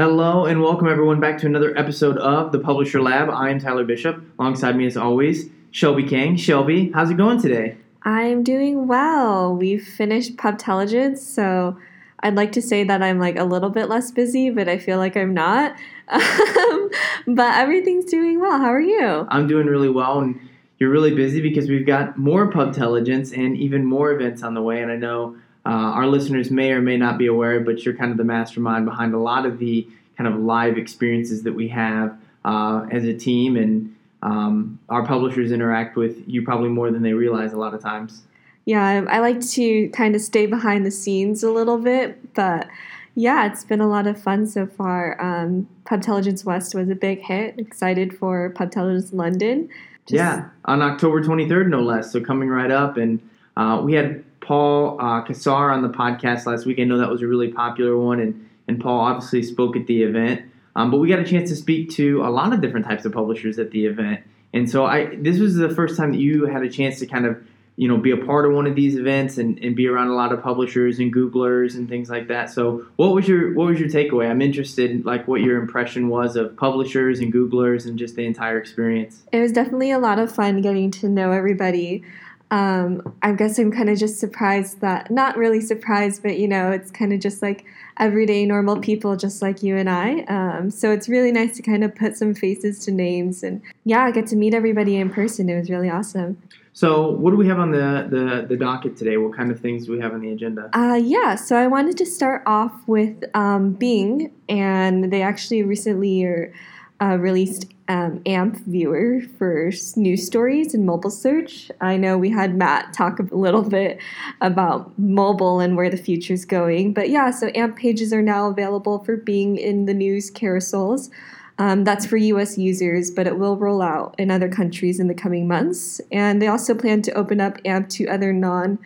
Hello and welcome everyone back to another episode of the Publisher Lab. I am Tyler Bishop. Alongside me, as always, Shelby King. Shelby, how's it going today? I'm doing well. We've finished Pubtelligence, so I'd like to say that I'm like a little bit less busy, but I feel like I'm not. Um, but everything's doing well. How are you? I'm doing really well, and you're really busy because we've got more Pubtelligence and even more events on the way. And I know uh, our listeners may or may not be aware, but you're kind of the mastermind behind a lot of the kind of live experiences that we have uh, as a team, and um, our publishers interact with you probably more than they realize a lot of times. Yeah, I, like to kind of stay behind the scenes a little bit, but yeah, it's been a lot of fun so far. Um, Pubtelligence West was a big hit. Excited for Pubtelligence London. Just yeah, on October 23rd, no less. So coming right up, and uh, we had Paul uh, Cassar on the podcast last week. I know that was a really popular one, and and Paul obviously spoke at the event. Um, but we got a chance to speak to a lot of different types of publishers at the event, and so I this was the first time that you had a chance to kind of you know be a part of one of these events and, and be around a lot of publishers and googlers and things like that. So what was your what was your takeaway? I'm interested in like what your impression was of publishers and googlers and just the entire experience. It was definitely a lot of fun getting to know everybody um, I guess I'm kind of just surprised that, not really surprised, but you know, it's kind of just like everyday normal people just like you and I. Um, so it's really nice to kind of put some faces to names and yeah, get to meet everybody in person. It was really awesome. So, what do we have on the, the, the docket today? What kind of things do we have on the agenda? Uh, yeah, so I wanted to start off with um, Bing, and they actually recently are uh, released um, AMP viewer for news stories and mobile search. I know we had Matt talk a little bit about mobile and where the future is going, but yeah, so AMP pages are now available for Bing in the news carousels. Um, that's for US users, but it will roll out in other countries in the coming months. And they also plan to open up AMP to other non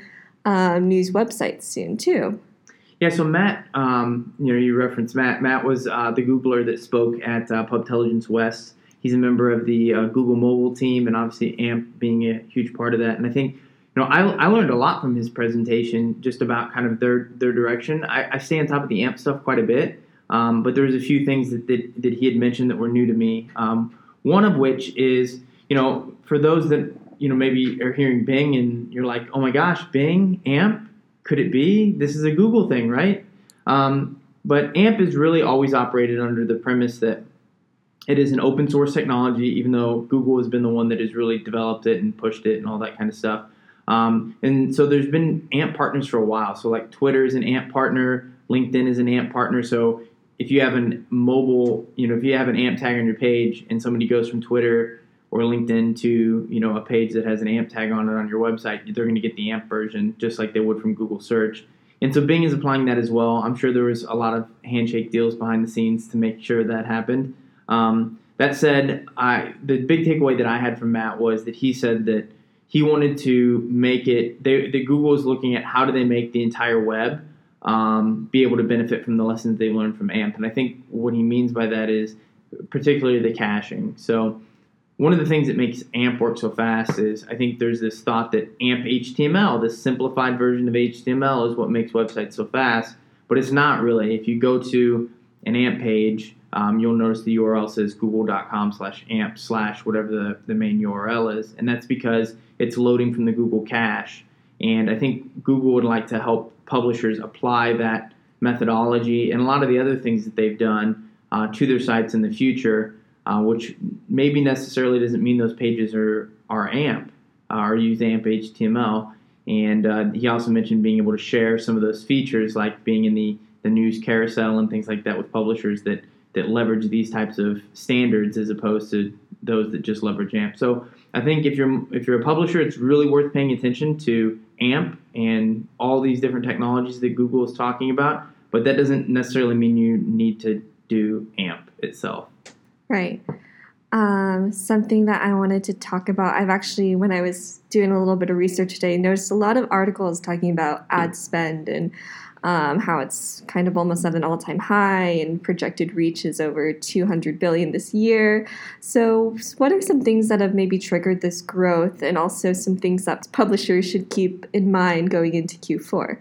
um, news websites soon, too. Yeah, so Matt, um, you know, you referenced Matt. Matt was uh, the Googler that spoke at uh, Pubtelligence West. He's a member of the uh, Google Mobile team, and obviously AMP being a huge part of that. And I think, you know, I, I learned a lot from his presentation just about kind of their their direction. I, I stay on top of the AMP stuff quite a bit, um, but there was a few things that, that, that he had mentioned that were new to me. Um, one of which is, you know, for those that you know maybe are hearing Bing and you're like, oh my gosh, Bing, AMP could it be? This is a Google thing, right? Um, but AMP is really always operated under the premise that it is an open source technology, even though Google has been the one that has really developed it and pushed it and all that kind of stuff. Um, and so there's been AMP partners for a while. So like Twitter is an AMP partner, LinkedIn is an AMP partner. So if you have a mobile, you know, if you have an AMP tag on your page and somebody goes from Twitter or LinkedIn to you know a page that has an AMP tag on it on your website, they're going to get the AMP version just like they would from Google search. And so Bing is applying that as well. I'm sure there was a lot of handshake deals behind the scenes to make sure that happened. Um, that said, I the big takeaway that I had from Matt was that he said that he wanted to make it. They, that Google is looking at how do they make the entire web um, be able to benefit from the lessons they learned from AMP. And I think what he means by that is particularly the caching. So one of the things that makes AMP work so fast is I think there's this thought that AMP HTML, this simplified version of HTML, is what makes websites so fast, but it's not really. If you go to an AMP page, um, you'll notice the URL says google.com slash amp slash whatever the, the main URL is, and that's because it's loading from the Google cache. And I think Google would like to help publishers apply that methodology and a lot of the other things that they've done uh, to their sites in the future uh, which maybe necessarily doesn't mean those pages are, are AMP uh, or use AMP HTML. And uh, he also mentioned being able to share some of those features, like being in the, the news carousel and things like that with publishers that, that leverage these types of standards as opposed to those that just leverage AMP. So I think if you're if you're a publisher, it's really worth paying attention to AMP and all these different technologies that Google is talking about. But that doesn't necessarily mean you need to do AMP itself. Right. Um, something that I wanted to talk about, I've actually, when I was doing a little bit of research today, noticed a lot of articles talking about ad spend and um, how it's kind of almost at an all-time high and projected reach is over 200 billion this year. So, what are some things that have maybe triggered this growth, and also some things that publishers should keep in mind going into Q4?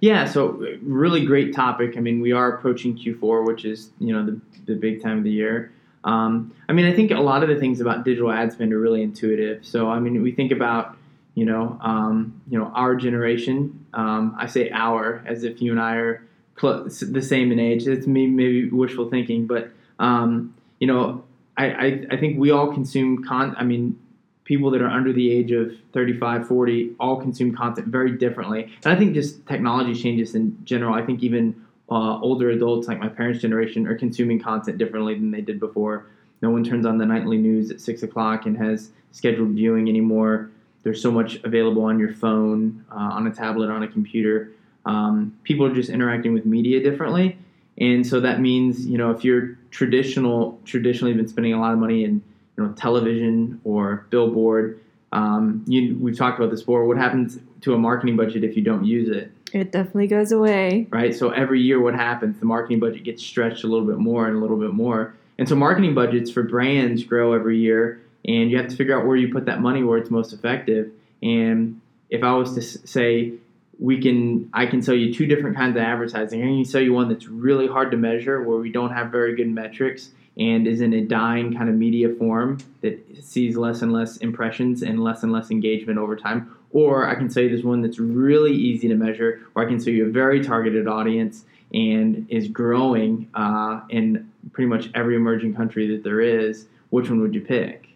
Yeah, so really great topic. I mean, we are approaching Q4, which is you know the the big time of the year. Um, I mean, I think a lot of the things about digital ad spend are really intuitive. So I mean, we think about you know um, you know our generation. Um, I say our as if you and I are the same in age. It's me maybe wishful thinking, but um, you know I, I, I think we all consume con. I mean, people that are under the age of 35, 40 all consume content very differently. And I think just technology changes in general. I think even uh, older adults like my parents' generation are consuming content differently than they did before. No one turns on the nightly news at six o'clock and has scheduled viewing anymore. There's so much available on your phone, uh, on a tablet, on a computer. Um, people are just interacting with media differently, and so that means you know if you're traditional, traditionally been spending a lot of money in you know television or billboard. Um, you, we've talked about this before. What happens to a marketing budget if you don't use it? It definitely goes away. Right. So every year, what happens? The marketing budget gets stretched a little bit more and a little bit more. And so marketing budgets for brands grow every year, and you have to figure out where you put that money where it's most effective. And if I was to say we can, I can sell you two different kinds of advertising. I can sell you one that's really hard to measure, where we don't have very good metrics, and is in a dying kind of media form that sees less and less impressions and less and less engagement over time. Or I can say there's one that's really easy to measure, or I can show you a very targeted audience and is growing uh, in pretty much every emerging country that there is. Which one would you pick?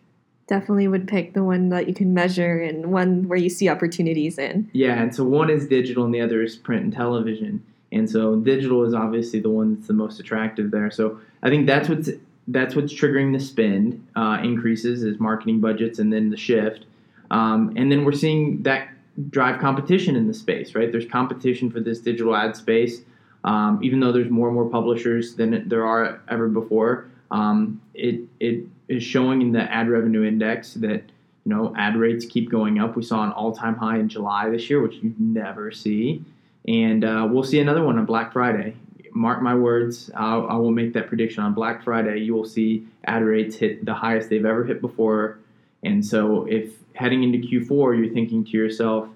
Definitely would pick the one that you can measure and one where you see opportunities in. Yeah, and so one is digital and the other is print and television. And so digital is obviously the one that's the most attractive there. So I think that's what's that's what's triggering the spend uh, increases is marketing budgets and then the shift. Um, and then we're seeing that drive competition in the space, right? There's competition for this digital ad space. Um, even though there's more and more publishers than there are ever before, um, it, it is showing in the ad revenue index that you know ad rates keep going up. We saw an all-time high in July this year, which you never see, and uh, we'll see another one on Black Friday mark my words, I'll, I will make that prediction on Black Friday. You will see ad rates hit the highest they've ever hit before. And so, if heading into Q4, you're thinking to yourself,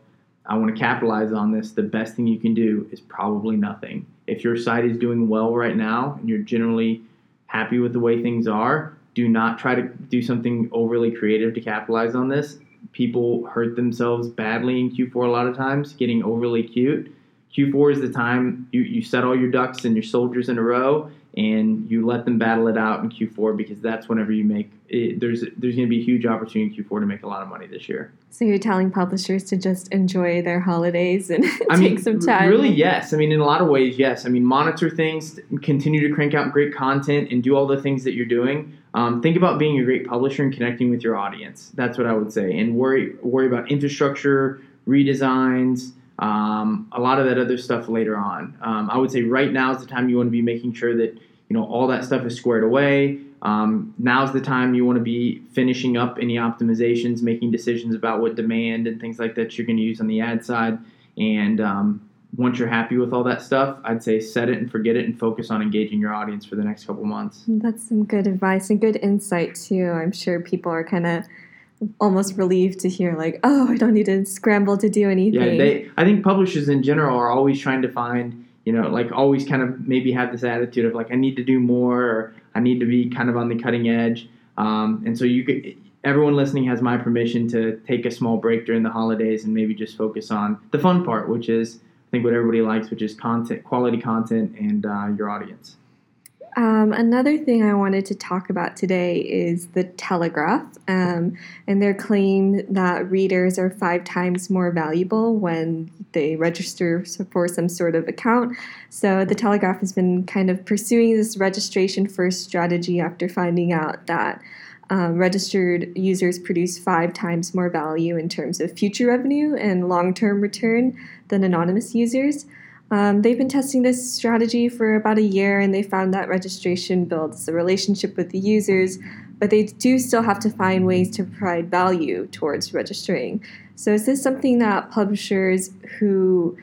I want to capitalize on this, the best thing you can do is probably nothing. If your site is doing well right now and you're generally happy with the way things are, do not try to do something overly creative to capitalize on this. People hurt themselves badly in Q4 a lot of times, getting overly cute Q4 is the time you, you set all your ducks and your soldiers in a row and you let them battle it out in Q4 because that's whenever you make it, there's there's going to be a huge opportunity in Q4 to make a lot of money this year. So you're telling publishers to just enjoy their holidays and I take mean, some time. Really, yes. I mean, in a lot of ways, yes. I mean, monitor things, continue to crank out great content, and do all the things that you're doing. Um, think about being a great publisher and connecting with your audience. That's what I would say, and worry worry about infrastructure redesigns um, a lot of that other stuff later on. Um, I would say right now is the time you want to be making sure that you know all that stuff is squared away. Um, now's the time you want to be finishing up any optimizations, making decisions about what demand and things like that you're going to use on the ad side. And um, once you're happy with all that stuff, I'd say set it and forget it and focus on engaging your audience for the next couple months. That's some good advice and good insight too. I'm sure people are kind of almost relieved to hear like, oh, I don't need to scramble to do anything. Yeah, they. I think publishers in general are always trying to find, you know, like always kind of maybe have this attitude of like I need to do more or I need to be kind of on the cutting edge. Um, and so you could. Everyone listening has my permission to take a small break during the holidays and maybe just focus on the fun part, which is I think what everybody likes, which is content, quality content, and uh, your audience. Um, another thing I wanted to talk about today is the Telegraph um, and their claim that readers are five times more valuable when they register for some sort of account. So the Telegraph has been kind of pursuing this registration first strategy after finding out that. Um, registered users produce five times more value in terms of future revenue and long term return than anonymous users. Um, they've been testing this strategy for about a year and they found that registration builds a relationship with the users, but they do still have to find ways to provide value towards registering. So, is this something that publishers who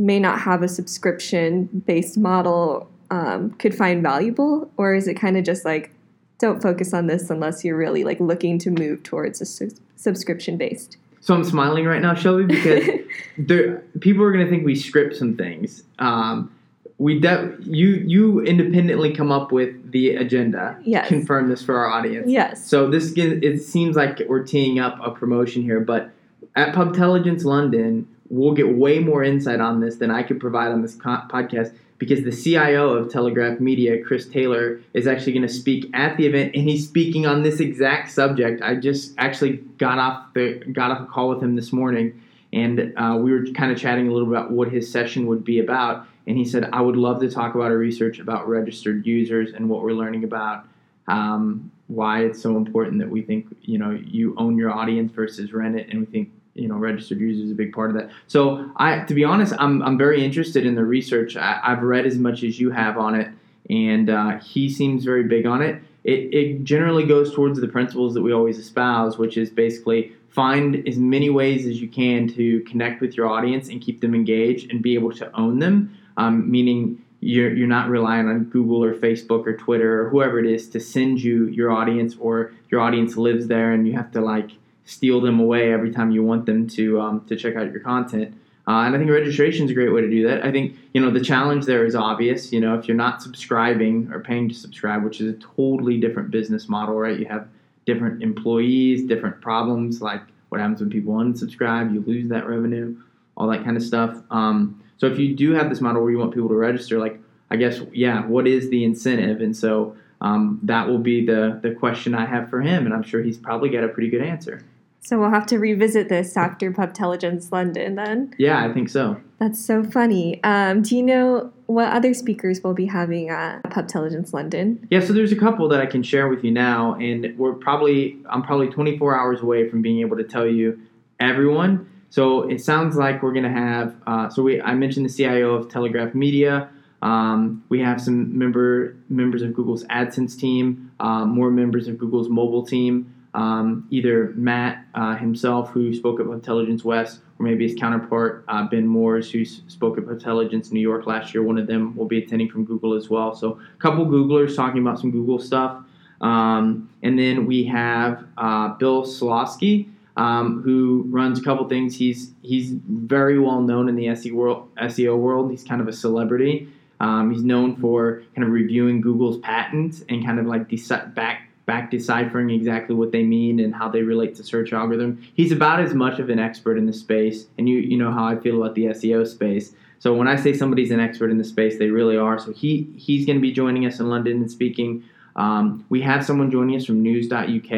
may not have a subscription based model um, could find valuable, or is it kind of just like don't focus on this unless you're really like looking to move towards a su- subscription based? So I'm smiling right now, Shelby, because there people are going to think we script some things. Um, we de- you you independently come up with the agenda. Yes. Confirm this for our audience. Yes. So this it seems like we're teeing up a promotion here, but at Pubtelligence London, we'll get way more insight on this than I could provide on this co- podcast because the CIO of Telegraph Media, Chris Taylor, is actually going to speak at the event, and he's speaking on this exact subject. I just actually got off the got off a call with him this morning, and uh, we were kind of chatting a little about what his session would be about. And he said, "I would love to talk about our research about registered users and what we're learning about." Um, why it's so important that we think you know you own your audience versus rent it, and we think you know registered users is a big part of that. So I, to be honest, I'm I'm very interested in the research. I, I've read as much as you have on it, and uh, he seems very big on it. It it generally goes towards the principles that we always espouse, which is basically find as many ways as you can to connect with your audience and keep them engaged and be able to own them. Um, meaning you're, you're not relying on Google or Facebook or Twitter or whoever it is to send you your audience or your audience lives there and you have to like steal them away every time you want them to um, to check out your content. Uh, and I think registration is a great way to do that. I think you know the challenge there is obvious. You know, if you're not subscribing or paying to subscribe, which is a totally different business model, right? You have different employees, different problems, like what happens when people unsubscribe, you lose that revenue, all that kind of stuff. Um, so if you do have this model where you want people to register, like I guess, yeah, what is the incentive? And so um, that will be the the question I have for him, and I'm sure he's probably got a pretty good answer. So we'll have to revisit this after Pubtelligence London then. Yeah, I think so. That's so funny. Um, do you know what other speakers will be having at Pubtelligence London? Yeah, so there's a couple that I can share with you now, and we're probably I'm probably 24 hours away from being able to tell you everyone. So it sounds like we're gonna have. Uh, so we I mentioned the CIO of Telegraph Media. Um, we have some member members of Google's AdSense team, uh, more members of Google's mobile team. Um, either Matt uh, himself, who spoke at Pubtelligence West, or maybe his counterpart uh, Ben Morss, who spoke at Pubtelligence New York last year. One of them will be attending from Google as well. So a couple Googlers talking about some Google stuff. Um, and then we have uh, Bill Slawski, um, who runs a couple things. He's he's very well known in the SEO world. SEO world. He's kind of a celebrity. Um, he's known for kind of reviewing Google's patents and kind of like deci- back back deciphering exactly what they mean and how they relate to search algorithm. He's about as much of an expert in the space, and you you know how I feel about the SEO space. So when I say somebody's an expert in the space, they really are. So he he's going to be joining us in London and speaking. Um, we have someone joining us from News.uk.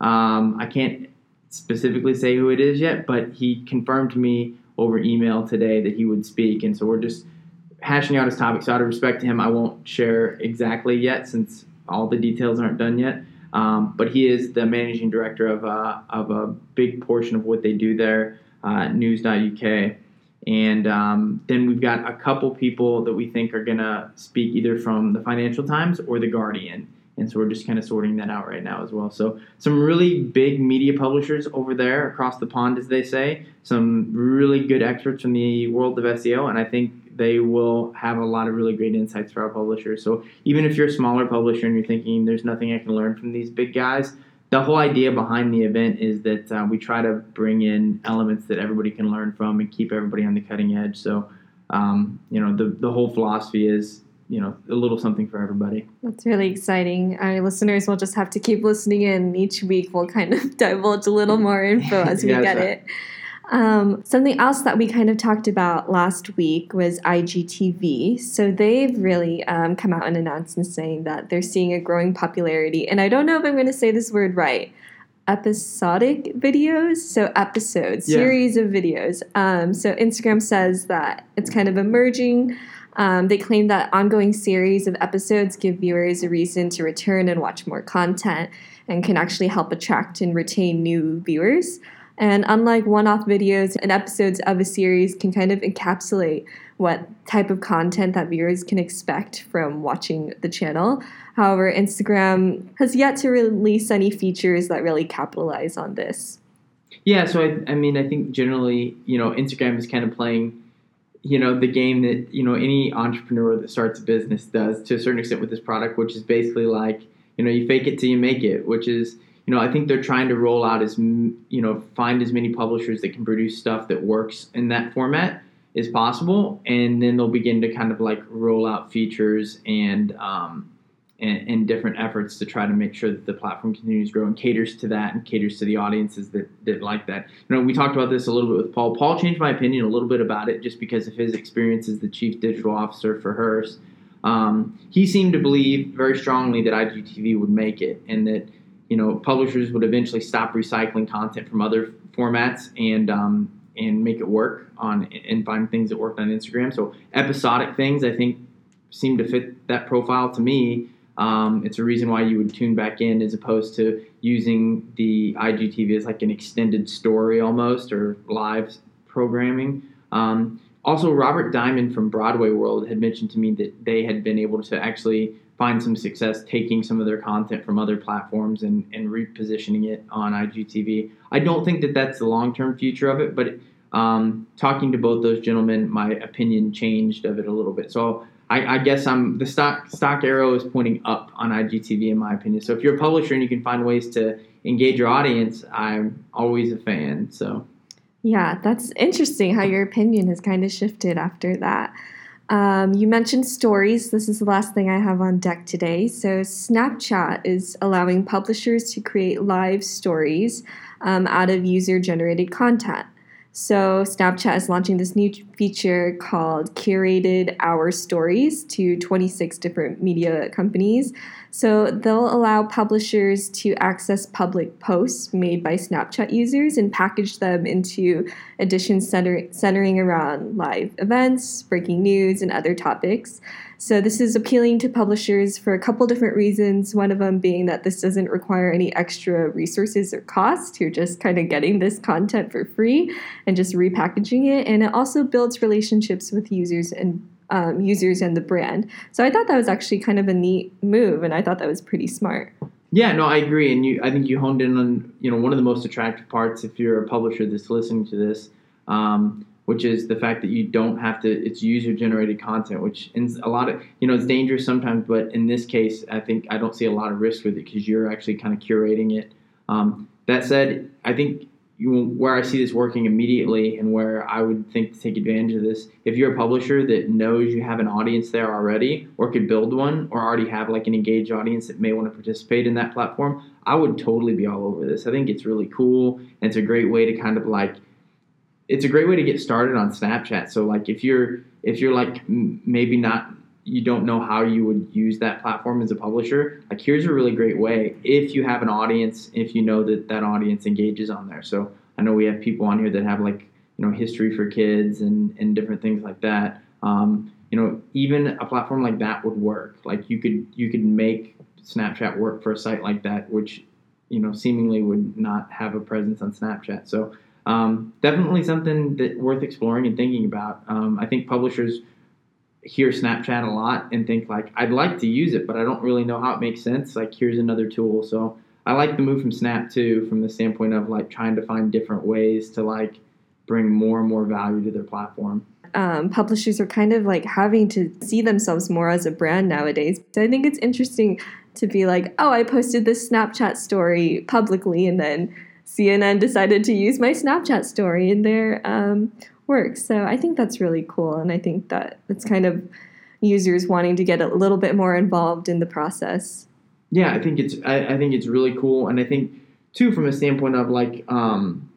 Um, I can't specifically say who it is yet, but he confirmed to me over email today that he would speak, and so we're just hashing out his topic. So out of respect to him, I won't share exactly yet since all the details aren't done yet. Um, but he is the managing director of, uh, of a big portion of what they do there, uh, News.uk. And um, then we've got a couple people that we think are going to speak either from the Financial Times or the Guardian. And so we're just kind of sorting that out right now as well. So some really big media publishers over there across the pond, as they say. Some really good experts from the world of SEO, and I think they will have a lot of really great insights for our publishers. So even if you're a smaller publisher and you're thinking there's nothing I can learn from these big guys, the whole idea behind the event is that uh, we try to bring in elements that everybody can learn from and keep everybody on the cutting edge. So um, you know the the whole philosophy is you know a little something for everybody. That's really exciting. Our listeners will just have to keep listening in. Each week we'll kind of divulge a little more info as we Yes, get it. Um, something else that we kind of talked about last week was IGTV. So they've really um, come out and announced and saying that they're seeing a growing popularity. And I don't know if I'm going to say this word right. Episodic videos, so episodes, Yeah. series of videos. Um, so Instagram says that it's kind of emerging. Um, they claim that ongoing series of episodes give viewers a reason to return and watch more content and can actually help attract and retain new viewers. And unlike one off videos and episodes of a series can kind of encapsulate what type of content that viewers can expect from watching the channel. However, Instagram has yet to release any features that really capitalize on this. Yeah, so I, I mean, I think generally, you know, Instagram is kind of playing, you know, the game that you know any entrepreneur that starts a business does to a certain extent with this product, which is basically like, you know, you fake it till you make it, which is, you know, I think they're trying to roll out as you know, find as many publishers that can produce stuff that works in that format as possible, and then they'll begin to kind of like roll out features and um, and, and, different efforts to try to make sure that the platform continues to grow and caters to that and caters to the audiences that, that like that. You know, we talked about this a little bit with Paul. Paul changed my opinion a little bit about it just because of his experience as the chief digital officer for Hearst. Um, he seemed to believe very strongly that IGTV would make it and that you know publishers would eventually stop recycling content from other formats and um, and make it work on and find things that worked on Instagram. So episodic things I think seem to fit that profile to me. Um, it's a reason why you would tune back in as opposed to using the IGTV as like an extended story almost or live programming. Um, also, Robert Diamond from Broadway World had mentioned to me that they had been able to actually find some success taking some of their content from other platforms and, and repositioning it on IGTV. I don't think that that's the long term future of it, but um, talking to both those gentlemen, my opinion changed of it a little bit. So I, I, guess I'm the stock stock arrow is pointing up on IGTV in my opinion. So if you're a publisher and you can find ways to engage your audience, I'm always a fan. So yeah, that's interesting how your opinion has kind of shifted after that. Um, you mentioned stories. This is the last thing I have on deck today. So, Snapchat is allowing publishers to create live stories um, out of user generated content. So, Snapchat is launching this new feature called Curated Our Stories to 26 different media companies. So, they'll allow publishers to access public posts made by Snapchat users and package them into editions center- centering around live events, breaking news, and other topics. So this is appealing to publishers for a couple different reasons. One of them being that this doesn't require any extra resources or cost. You're just kind of getting this content for free and just repackaging it. And it also builds relationships with users and um, users and the brand. So I thought that was actually kind of a neat move, and I thought that was pretty smart. Yeah, no, I agree, and you, I think you honed in on you know one of the most attractive parts if you're a publisher that's listening to this. Um, which is the fact that you don't have to it's user generated content which in a lot of you know it's dangerous sometimes but in this case i think i don't see a lot of risk with it because you're actually kind of curating it. Um, that said i think you, where i see this working immediately and where i would think to take advantage of this if you're a publisher that knows you have an audience there already or could build one or already have like an engaged audience that may want to participate in that platform i would totally be all over this. I think it's really cool and it's a great way to kind of like it's a great way to get started on Snapchat. So like if you're if you're like maybe not you don't know how you would use that platform as a publisher, like here's a really great way if you have an audience, if you know that that audience engages on there. So I know we have people on here that have like you know history for kids and and different things like that. Um, you know, even a platform like that would work. Like you could you could make Snapchat work for a site like that, which you know seemingly would not have a presence on Snapchat. So um, definitely something that worth exploring and thinking about. Um, I think publishers hear Snapchat a lot and think like, I'd like to use it, but I don't really know how it makes sense. Like, here's another tool. So I like the move from Snap too, from the standpoint of like trying to find different ways to like bring more and more value to their platform. Um, publishers are kind of like having to see themselves more as a brand nowadays. So I think it's interesting to be like, oh, I posted this Snapchat story publicly, and then CNN decided to use my Snapchat story in their um, work. So I think that's really cool. And I think that it's kind of users wanting to get a little bit more involved in the process. Yeah, I think it's I, I think it's really cool. And I think too from a standpoint of like um,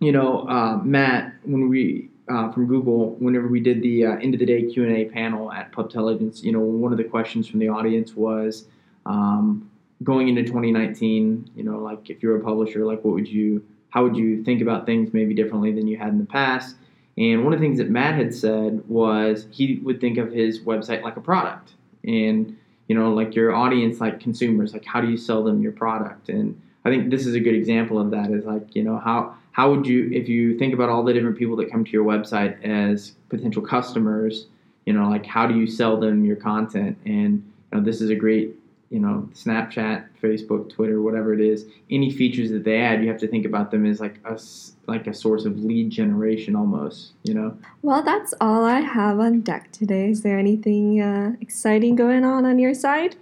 you know, uh, Matt, when we uh, from Google, whenever we did the uh, end of the day Q and A panel at Pubtelligence, you know, one of the questions from the audience was, um, going into 2019, you know, like if you're a publisher, like what would you, how would you think about things maybe differently than you had in the past? And one of the things that Matt had said was he would think of his website like a product, and you know, like your audience, like consumers, like how do you sell them your product? And I think this is a good example of that. Is like you know how how would you if you think about all the different people that come to your website as potential customers, you know, like how do you sell them your content? And you know, this is a great you know Snapchat, Facebook, Twitter, whatever it is, any features that they add, you have to think about them as like a like a source of lead generation almost. You know. Well, that's all I have on deck today. Is there anything uh, exciting going on on your side?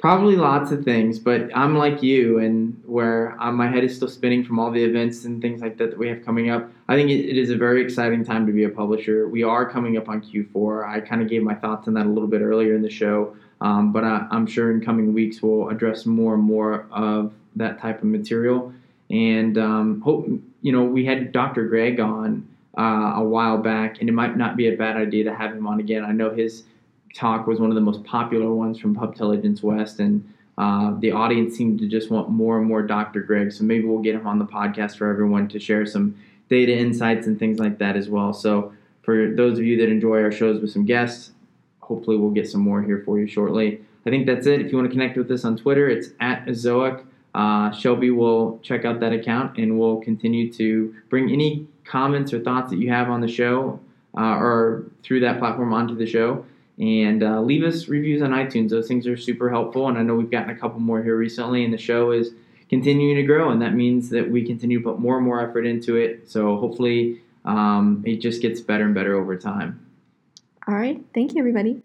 Probably lots of things, but I'm like you, and where um, my head is still spinning from all the events and things like that that we have coming up. I think it, it is a very exciting time to be a publisher. We are coming up on Q4. I kind of gave my thoughts on that a little bit earlier in the show, um, but I, I'm sure in coming weeks we'll address more and more of that type of material. And um, hope you know we had Dr. Greg on uh, a while back, and it might not be a bad idea to have him on again. I know his talk was one of the most popular ones from Pubtelligence West, and uh, the audience seemed to just want more and more Dr. Greg. So maybe we'll get him on the podcast for everyone to share some data insights and things like that as well. So for those of you that enjoy our shows with some guests, hopefully we'll get some more here for you shortly. I think that's it. If you want to connect with us on Twitter, it's at Ezoic. Uh, Shelby will check out that account and we'll continue to bring any comments or thoughts that you have on the show uh, or through that platform onto the show and uh, leave us reviews on iTunes. Those things are super helpful, and I know we've gotten a couple more here recently, and the show is continuing to grow, and that means that we continue to put more and more effort into it. So hopefully, um, it just gets better and better over time. All right, thank you, everybody.